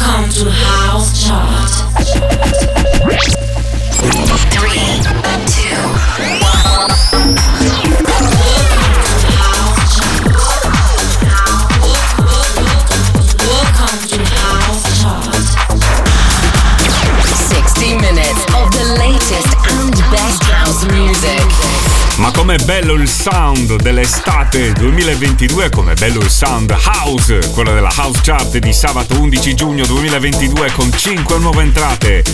Welcome to House Chart. Com'è bello il sound dell'estate 2022, com'è bello il sound house, quello della house chart di sabato 11 giugno 2022 con 5 nuove entrate.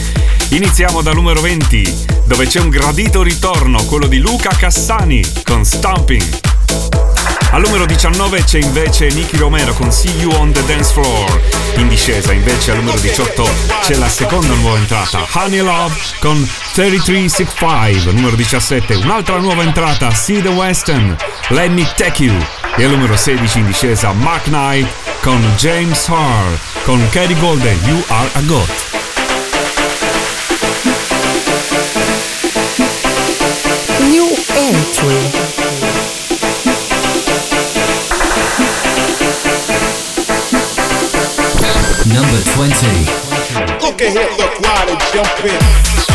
Iniziamo dal numero 20, dove c'è un gradito ritorno, quello di Luca Cassani con Stomping. Al numero 19 c'è invece Nicky Romero con See You on the Dance Floor. In discesa invece al numero 18 c'è la seconda nuova entrata, Honey Love con 3365. Numero 17 un'altra nuova entrata, See the Western, Let Me Take You. E al numero 16 in discesa Mark Knight con James Harr con Kerry Golden, You Are a God. New entry. 20. Look at here, look, Ryder, jump in.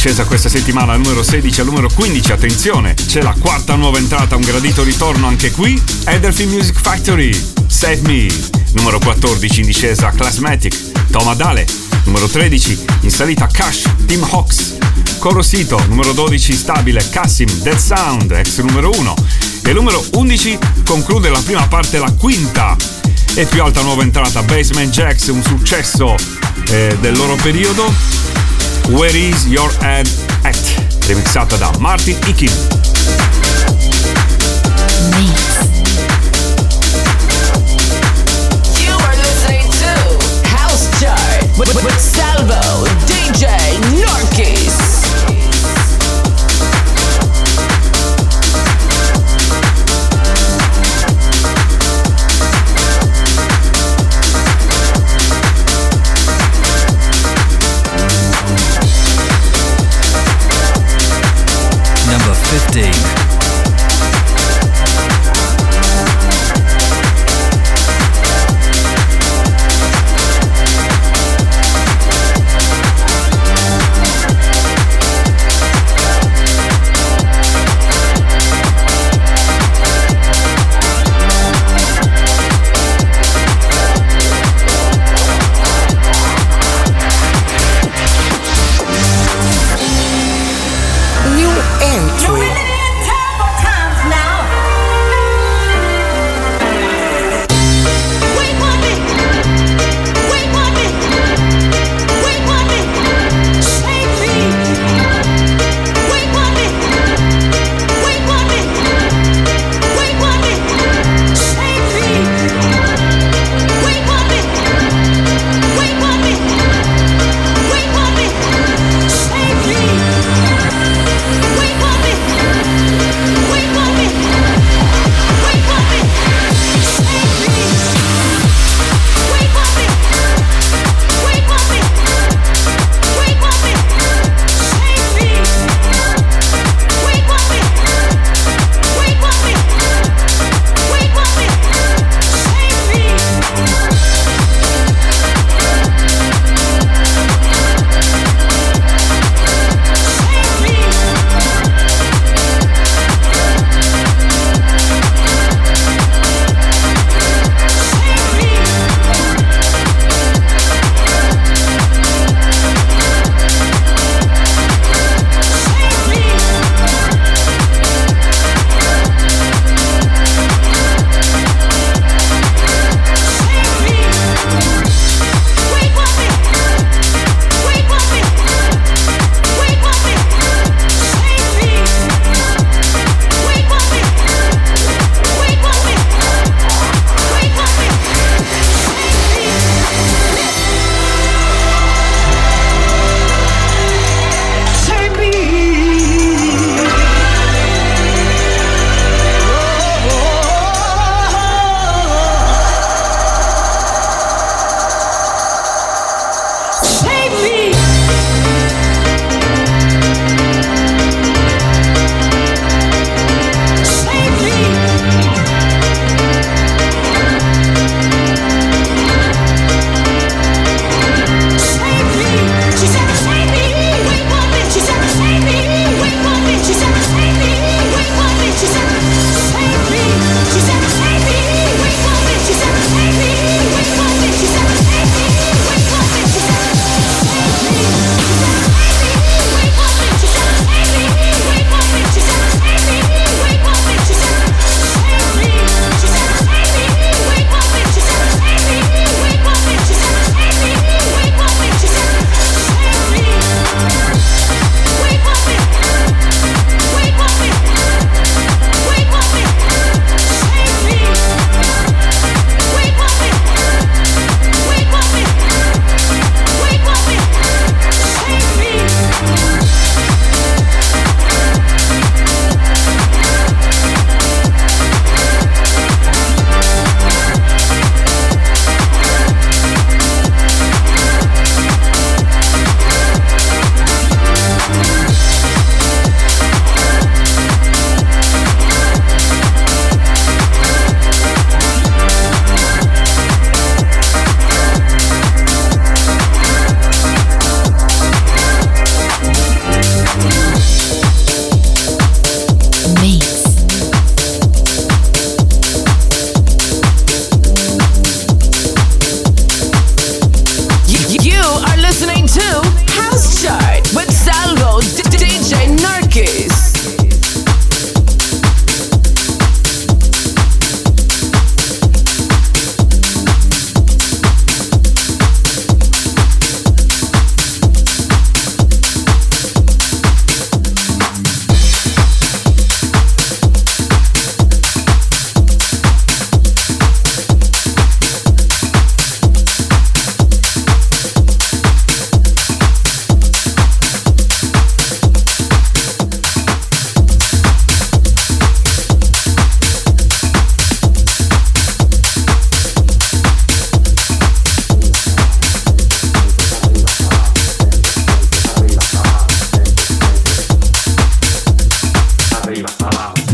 Discesa questa settimana al numero 16 al numero 15, attenzione, c'è la quarta nuova entrata, un gradito ritorno anche qui, Edelphi Music Factory, Save Me. Numero 14 in discesa Classmatic, Toma Dale. Numero 13 in salita Cash, Tim Hawks. Corosito, numero 12 stabile Cassim, Dead Sound, ex numero 1. E numero 11 conclude la prima parte, la quinta e più alta nuova entrata, Basement Jacks, un successo eh, del loro periodo. Where is your head at? Remixata da Martin Ikin. You are listening to House Chart with, with, with Salvo, DJ Norkis.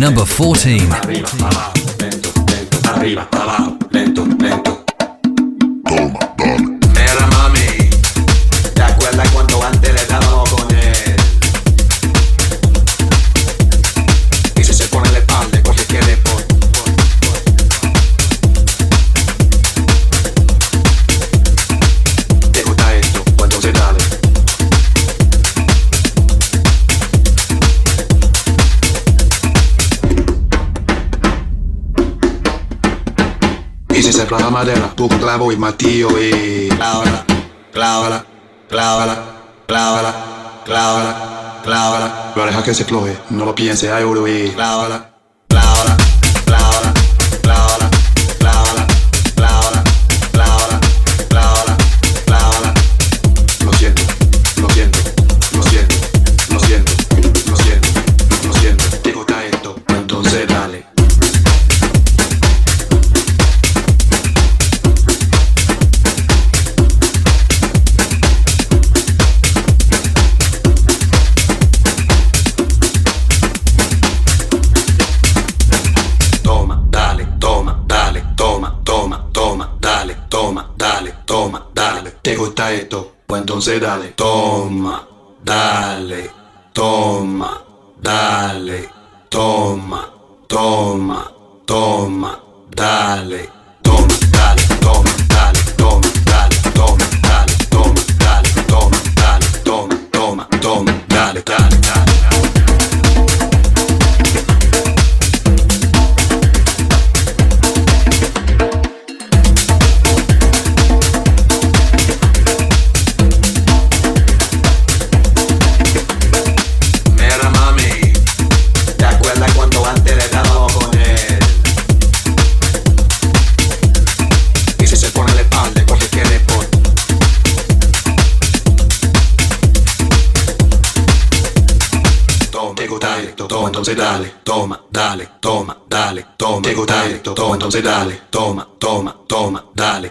number 14. Arriba, arriba. madera, toco clavo y martillo y clávala, clávala, clávala, clávala, clávala, clávala. Pero deja que se floje, no lo piense, hay oro y clávala. Entonces dale, toma, dale, toma, dale, toma, toma, toma, dale, toma, dale, toma. entonces dale, toma, dale, toma, dale, toma, Tego dale, toma, entonces dale, toma, toma, toma, dale,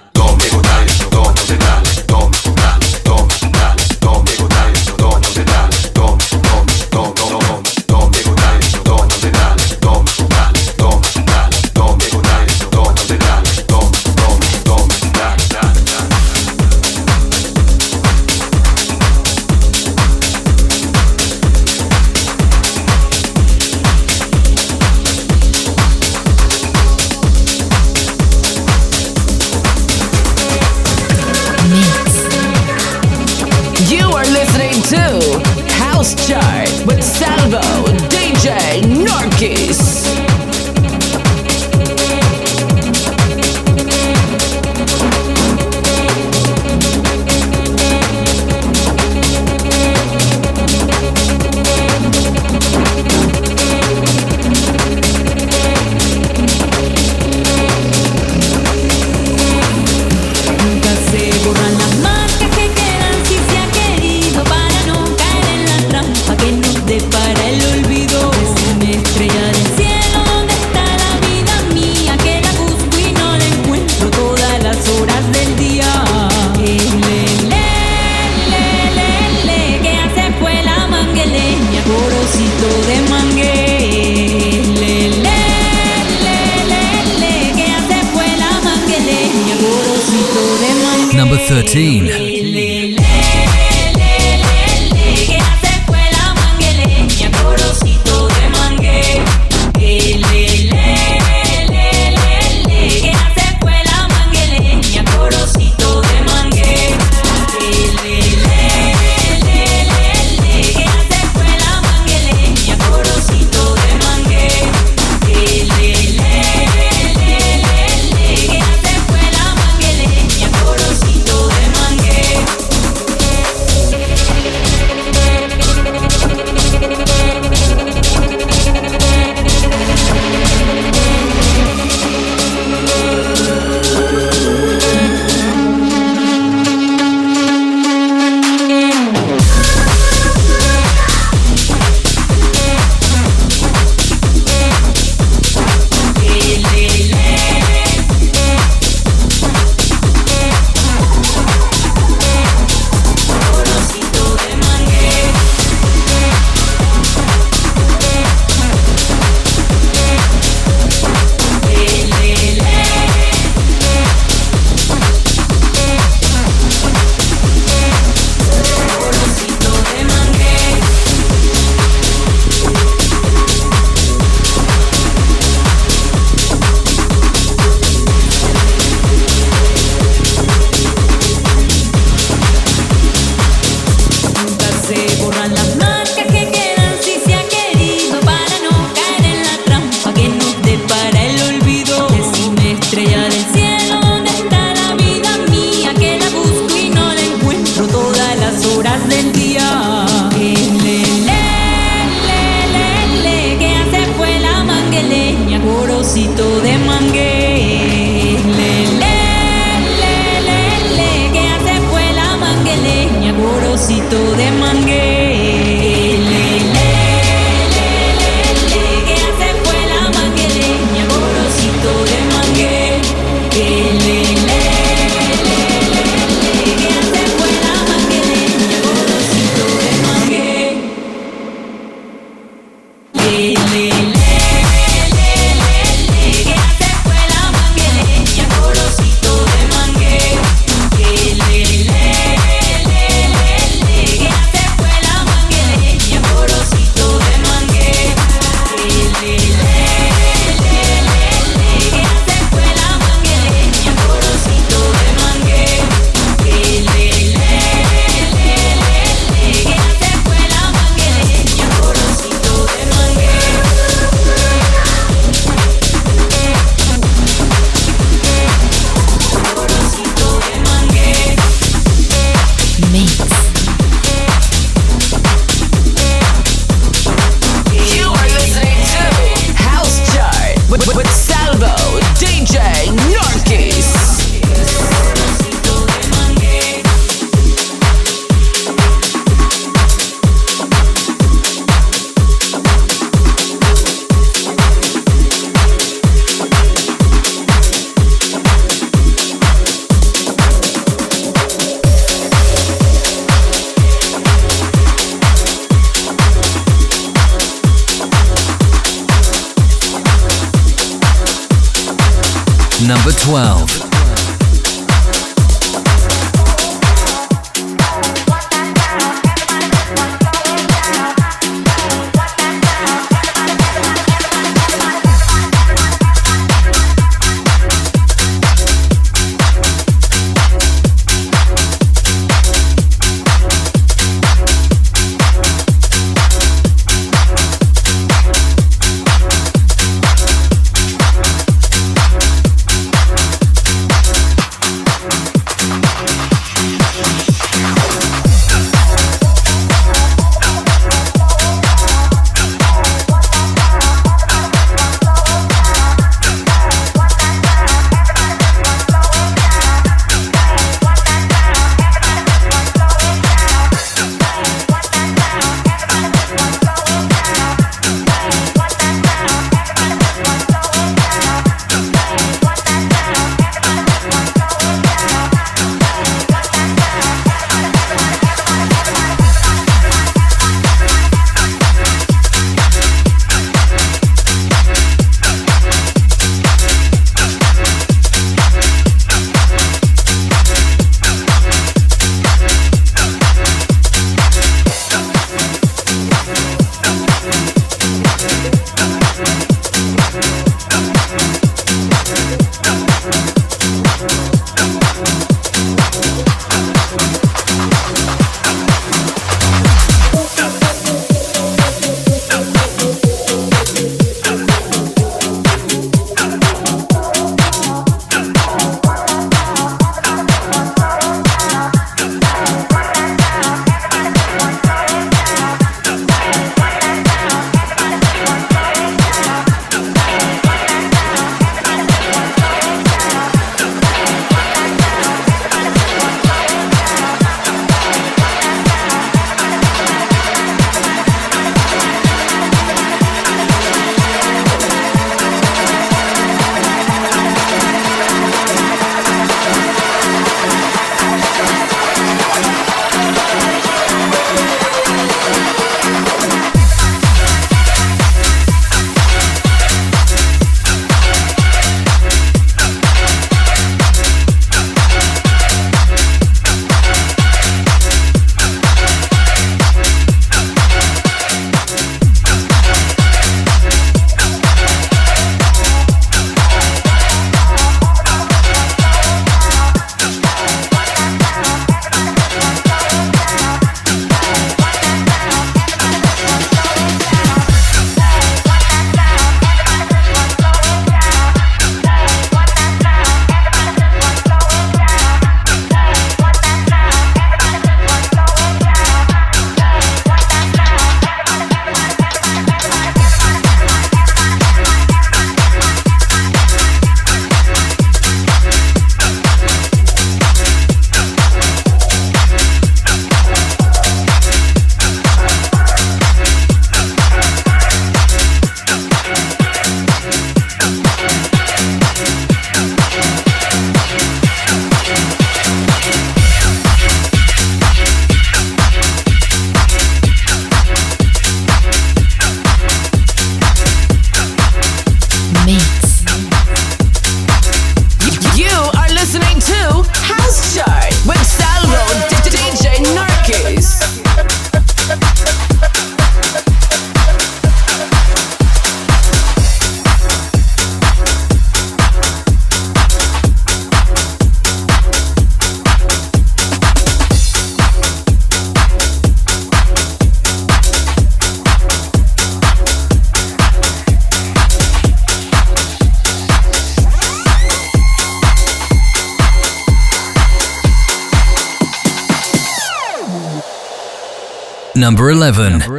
Number 11. Where's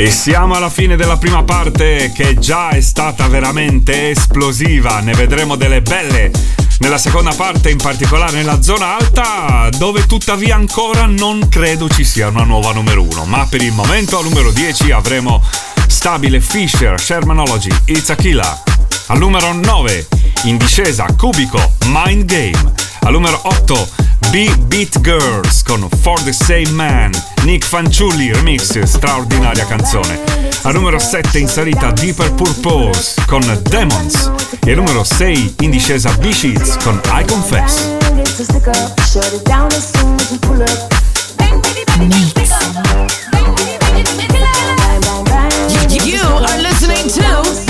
E siamo alla fine della prima parte che già è stata veramente esplosiva, ne vedremo delle belle nella seconda parte, in particolare nella zona alta, dove tuttavia ancora non credo ci sia una nuova numero 1, ma per il momento al numero 10 avremo Stabile Fisher, Shermanology, It's a Killer. Al numero 9, in discesa, Cubico, Mind Game. Al numero 8, B Beat Girls con For the Same Man, Nick Fanciulli remix, straordinaria canzone. Al numero 7 in salita Deeper Purpose con Demons. E al numero 6 in discesa B-Sheets con I Confess. You are listening to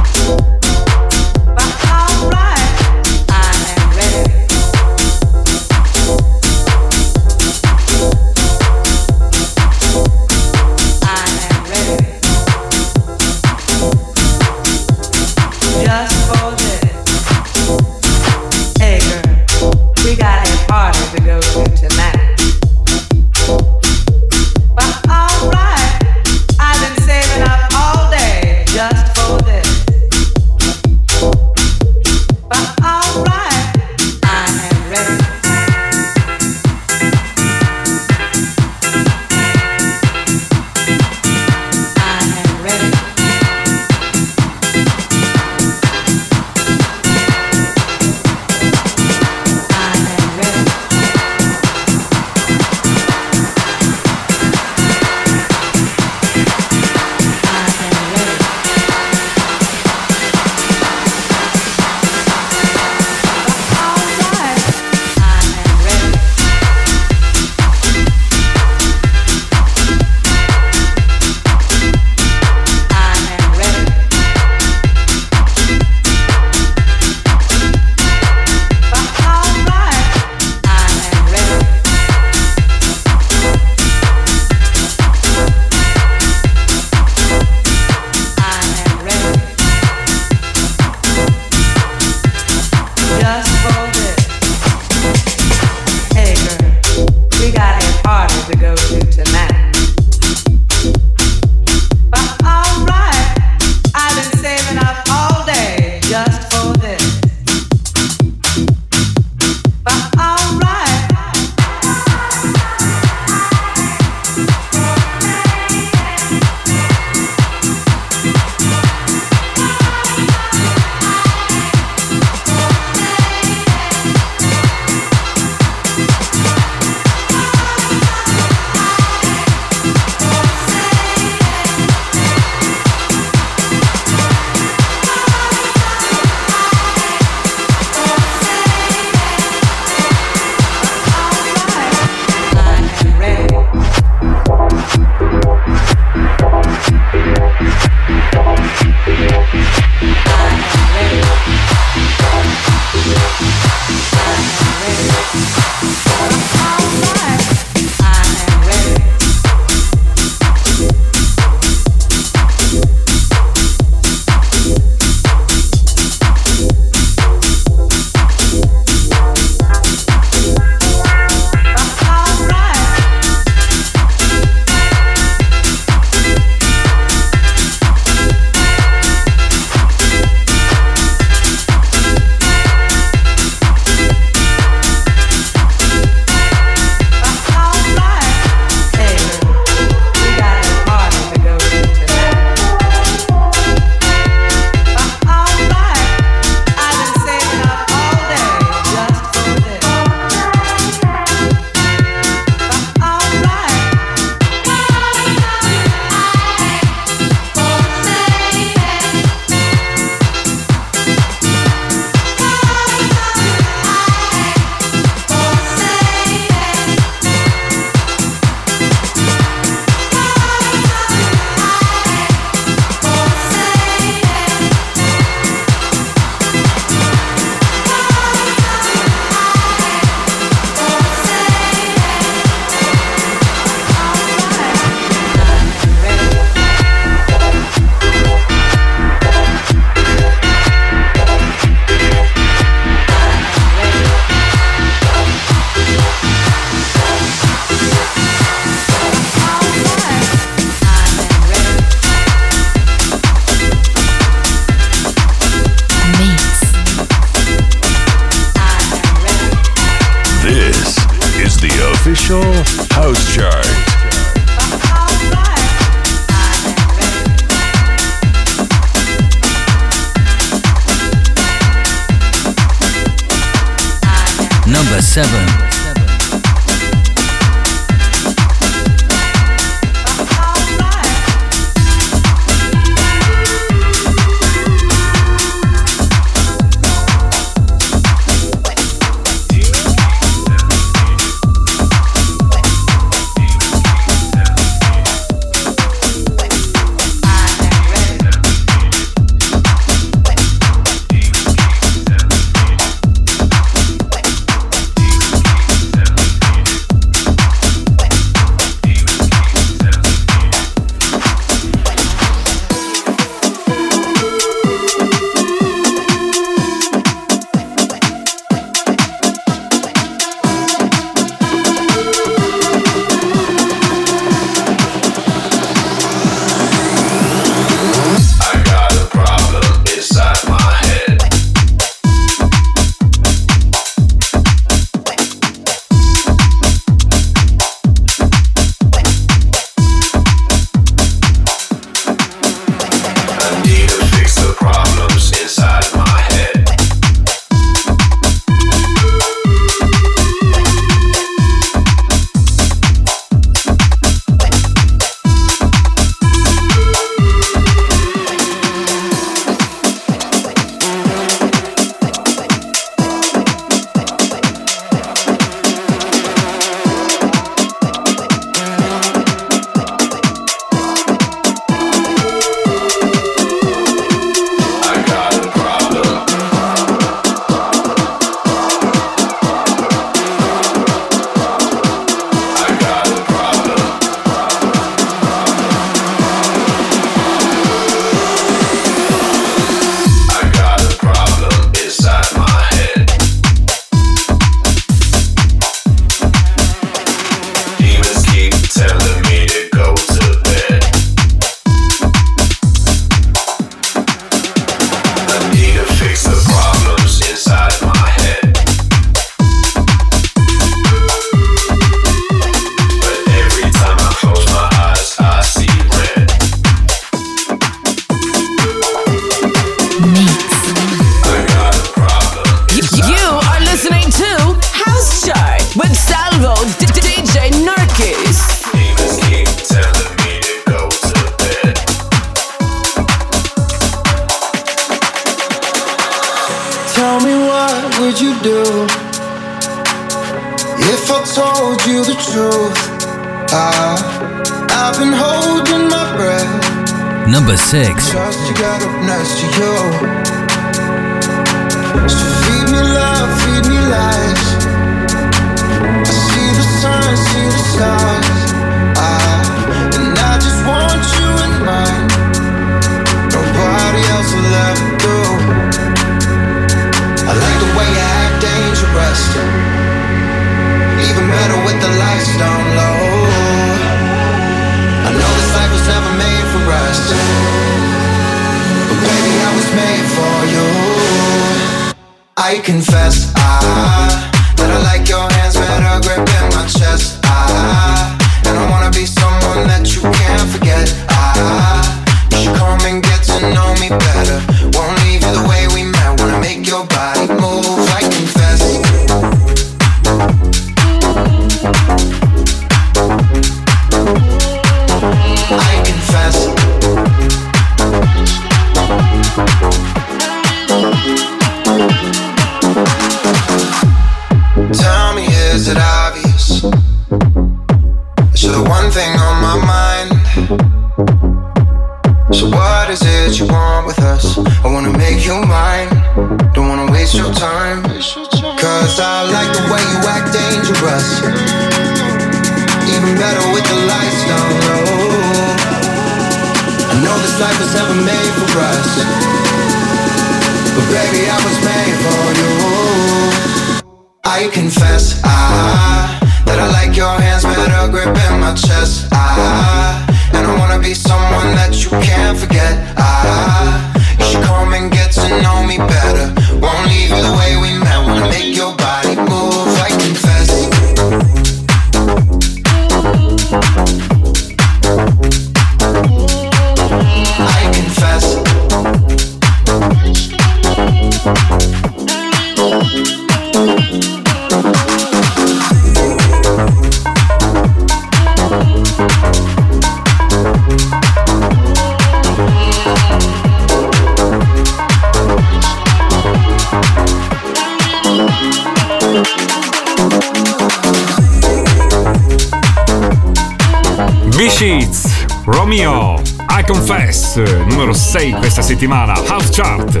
mio, I Confess, numero 6 questa settimana, Half Chart.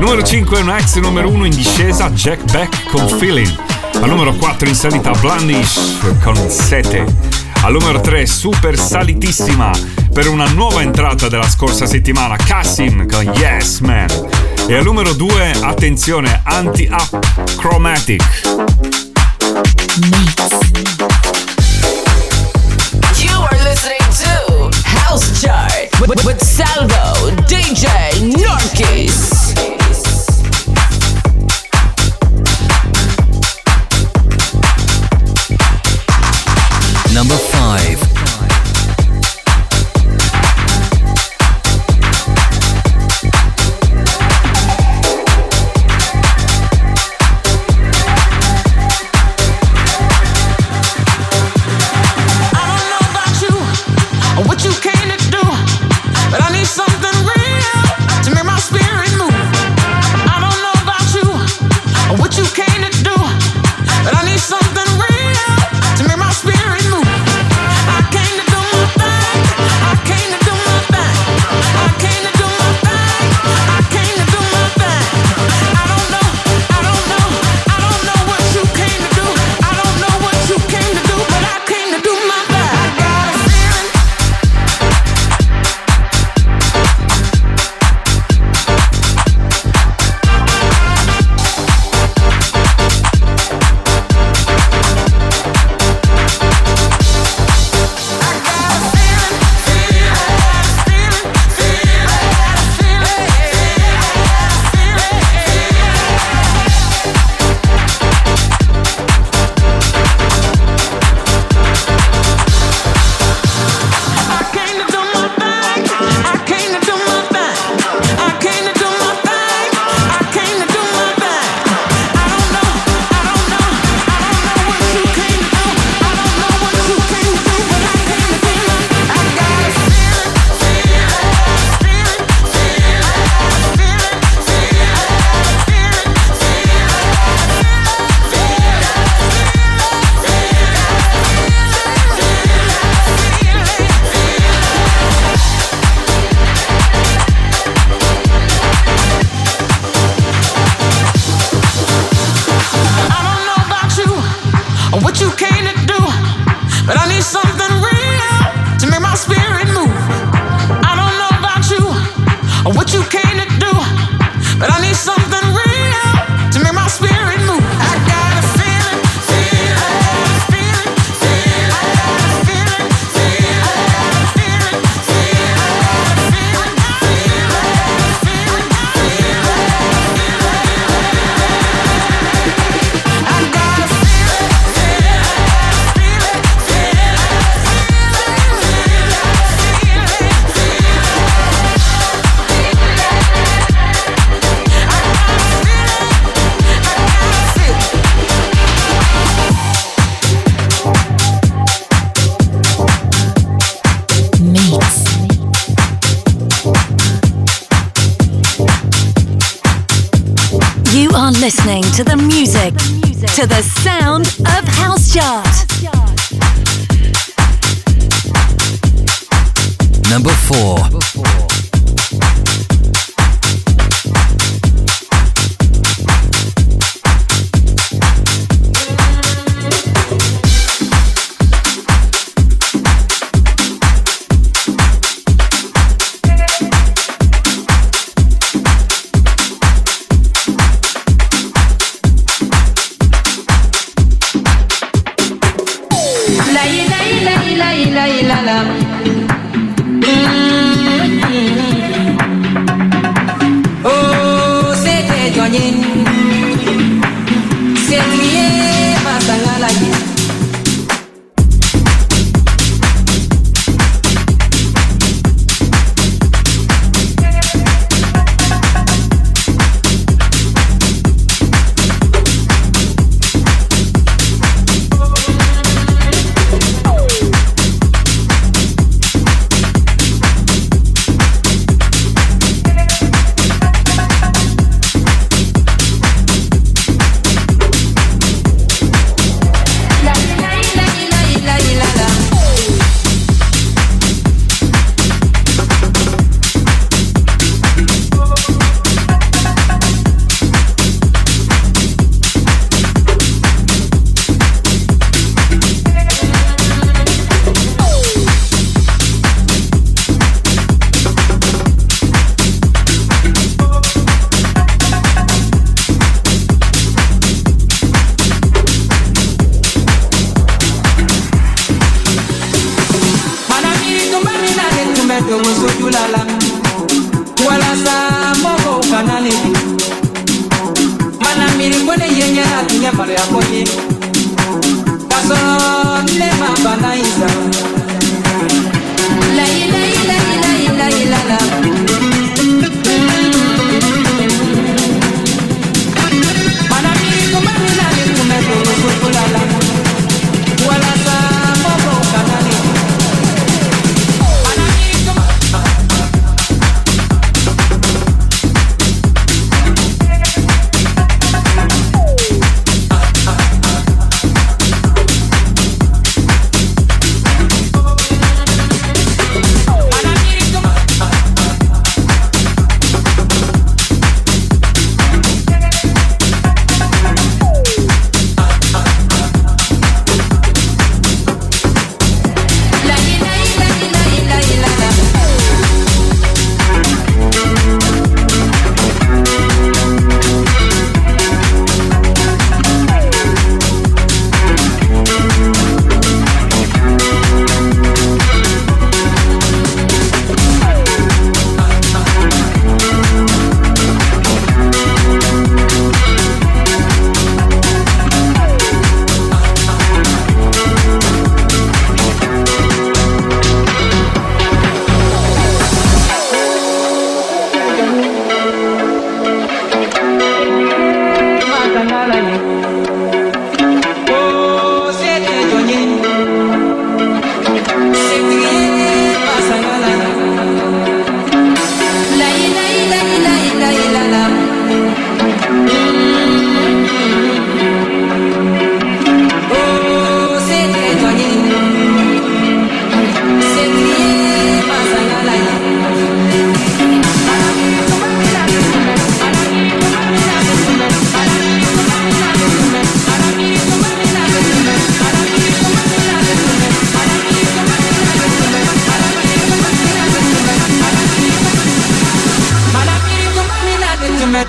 Numero 5 è un ex numero 1 in discesa, Jack Beck con Feeling. Al numero 4 in salita, Blandish con 7. Al numero 3, super salitissima, per una nuova entrata della scorsa settimana, Cassim con Yes Man. E al numero 2, attenzione, Anti-Up Chromatic.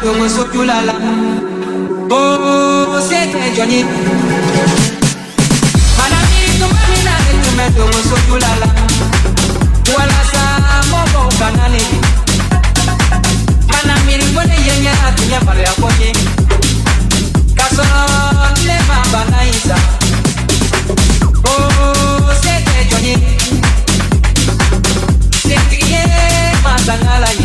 Yo soy ulala Oh, sé que yo ni Para mí no me mina de tu mente Yo soy ulala Wala sa mobo kanani Mana miri mwene yenye atunye pale ya kwenye Kasoro kile mamba na isa Oh, sé que yo ni Sé que ye mazangala ye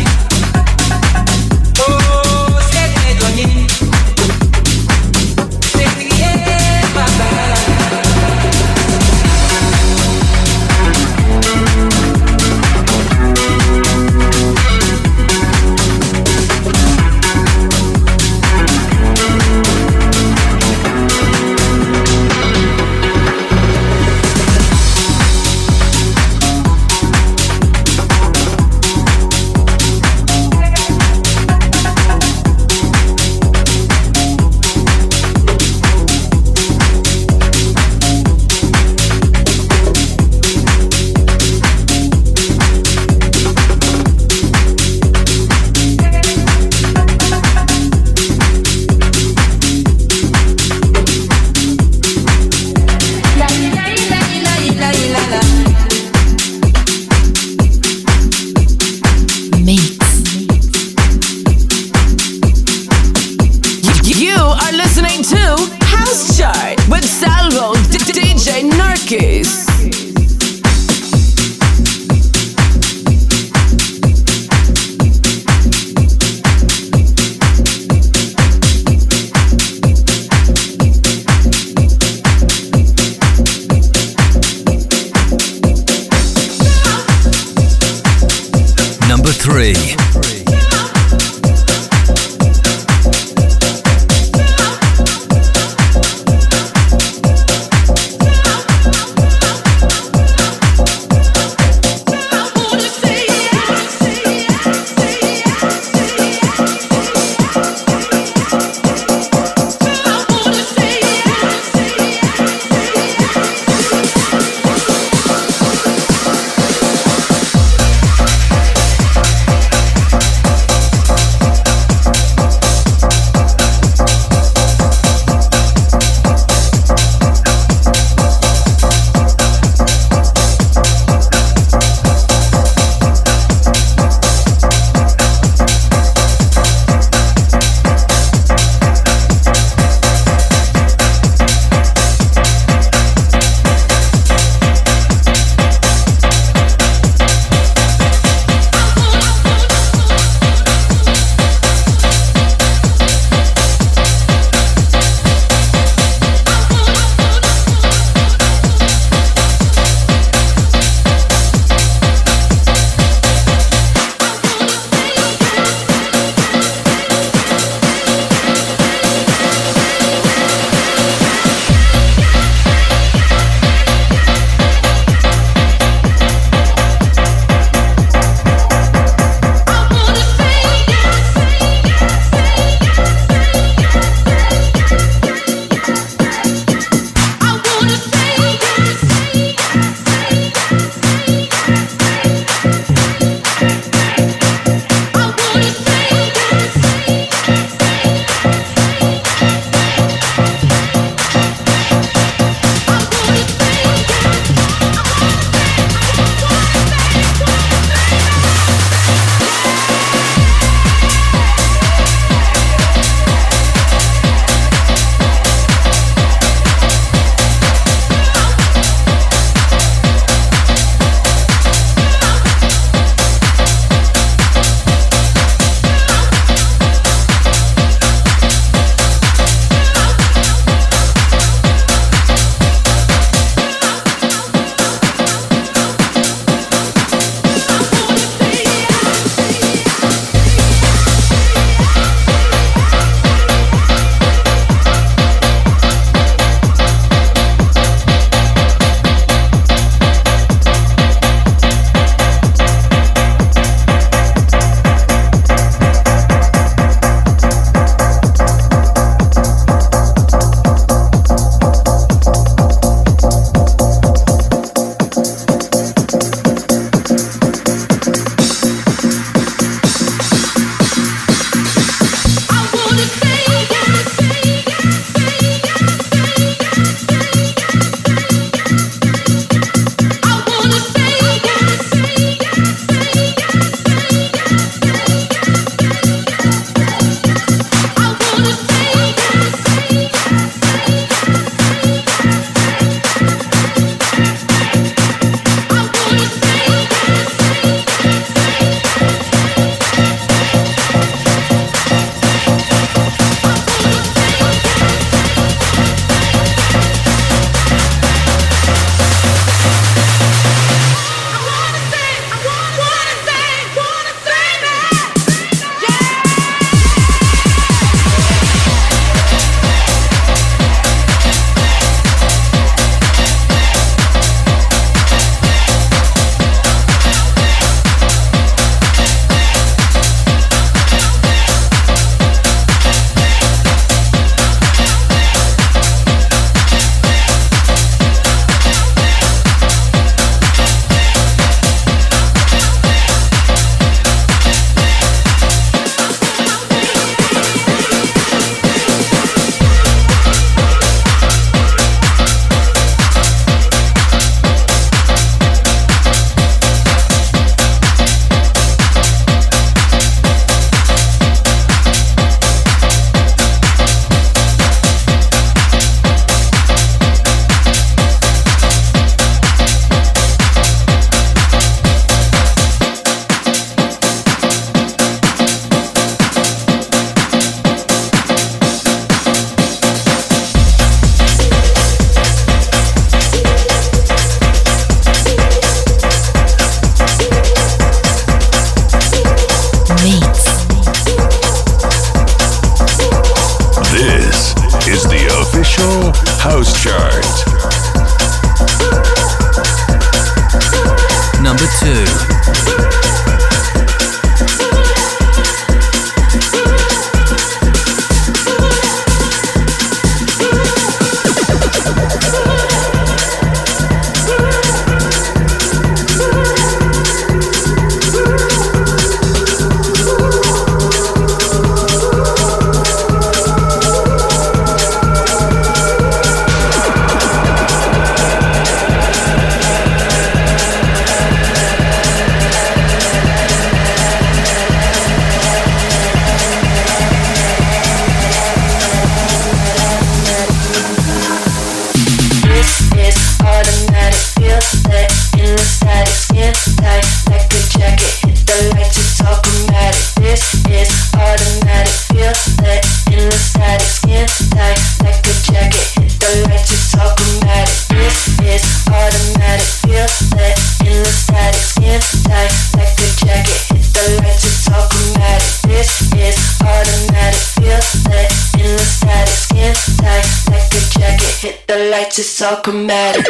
lights, it's all chromatic.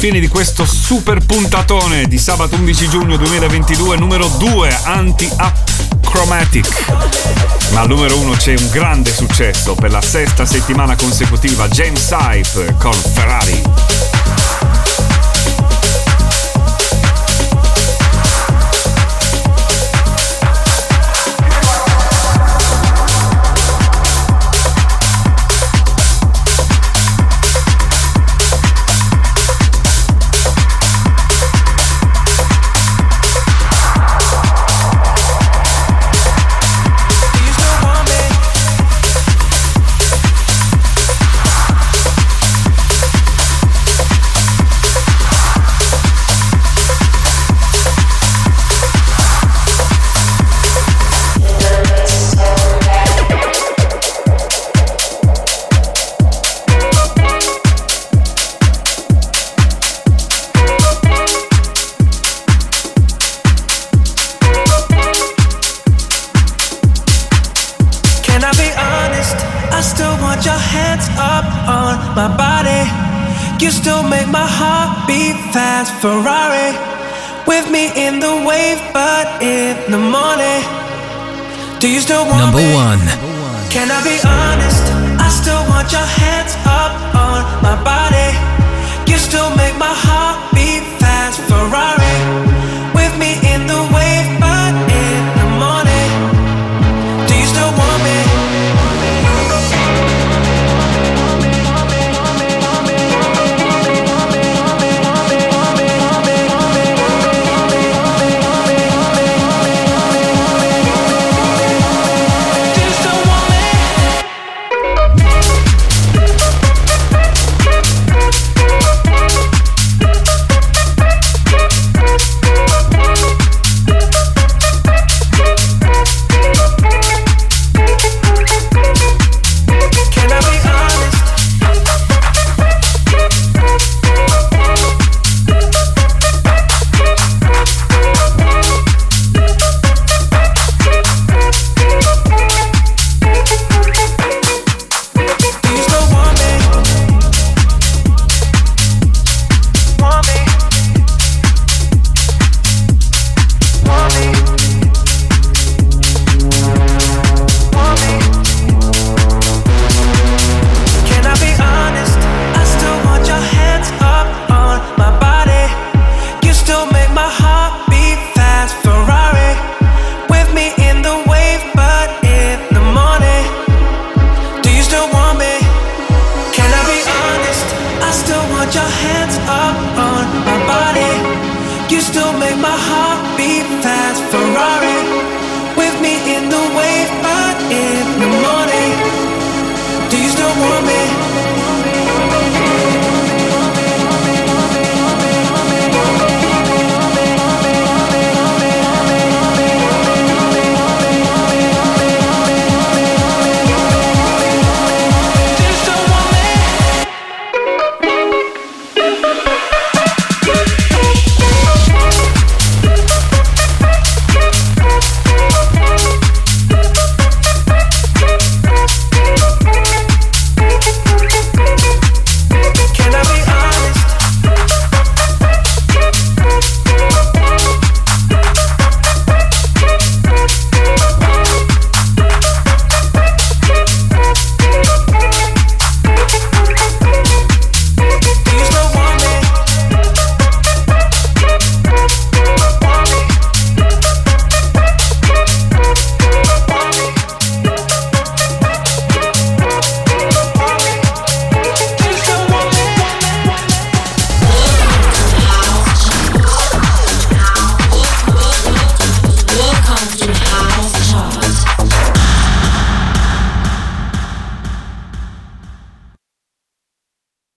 fine di questo super puntatone di sabato 11 giugno 2022, numero 2, Anti-Up Chromatic. Ma al numero 1 c'è un grande successo per la sesta settimana consecutiva, James Hype con Ferrari.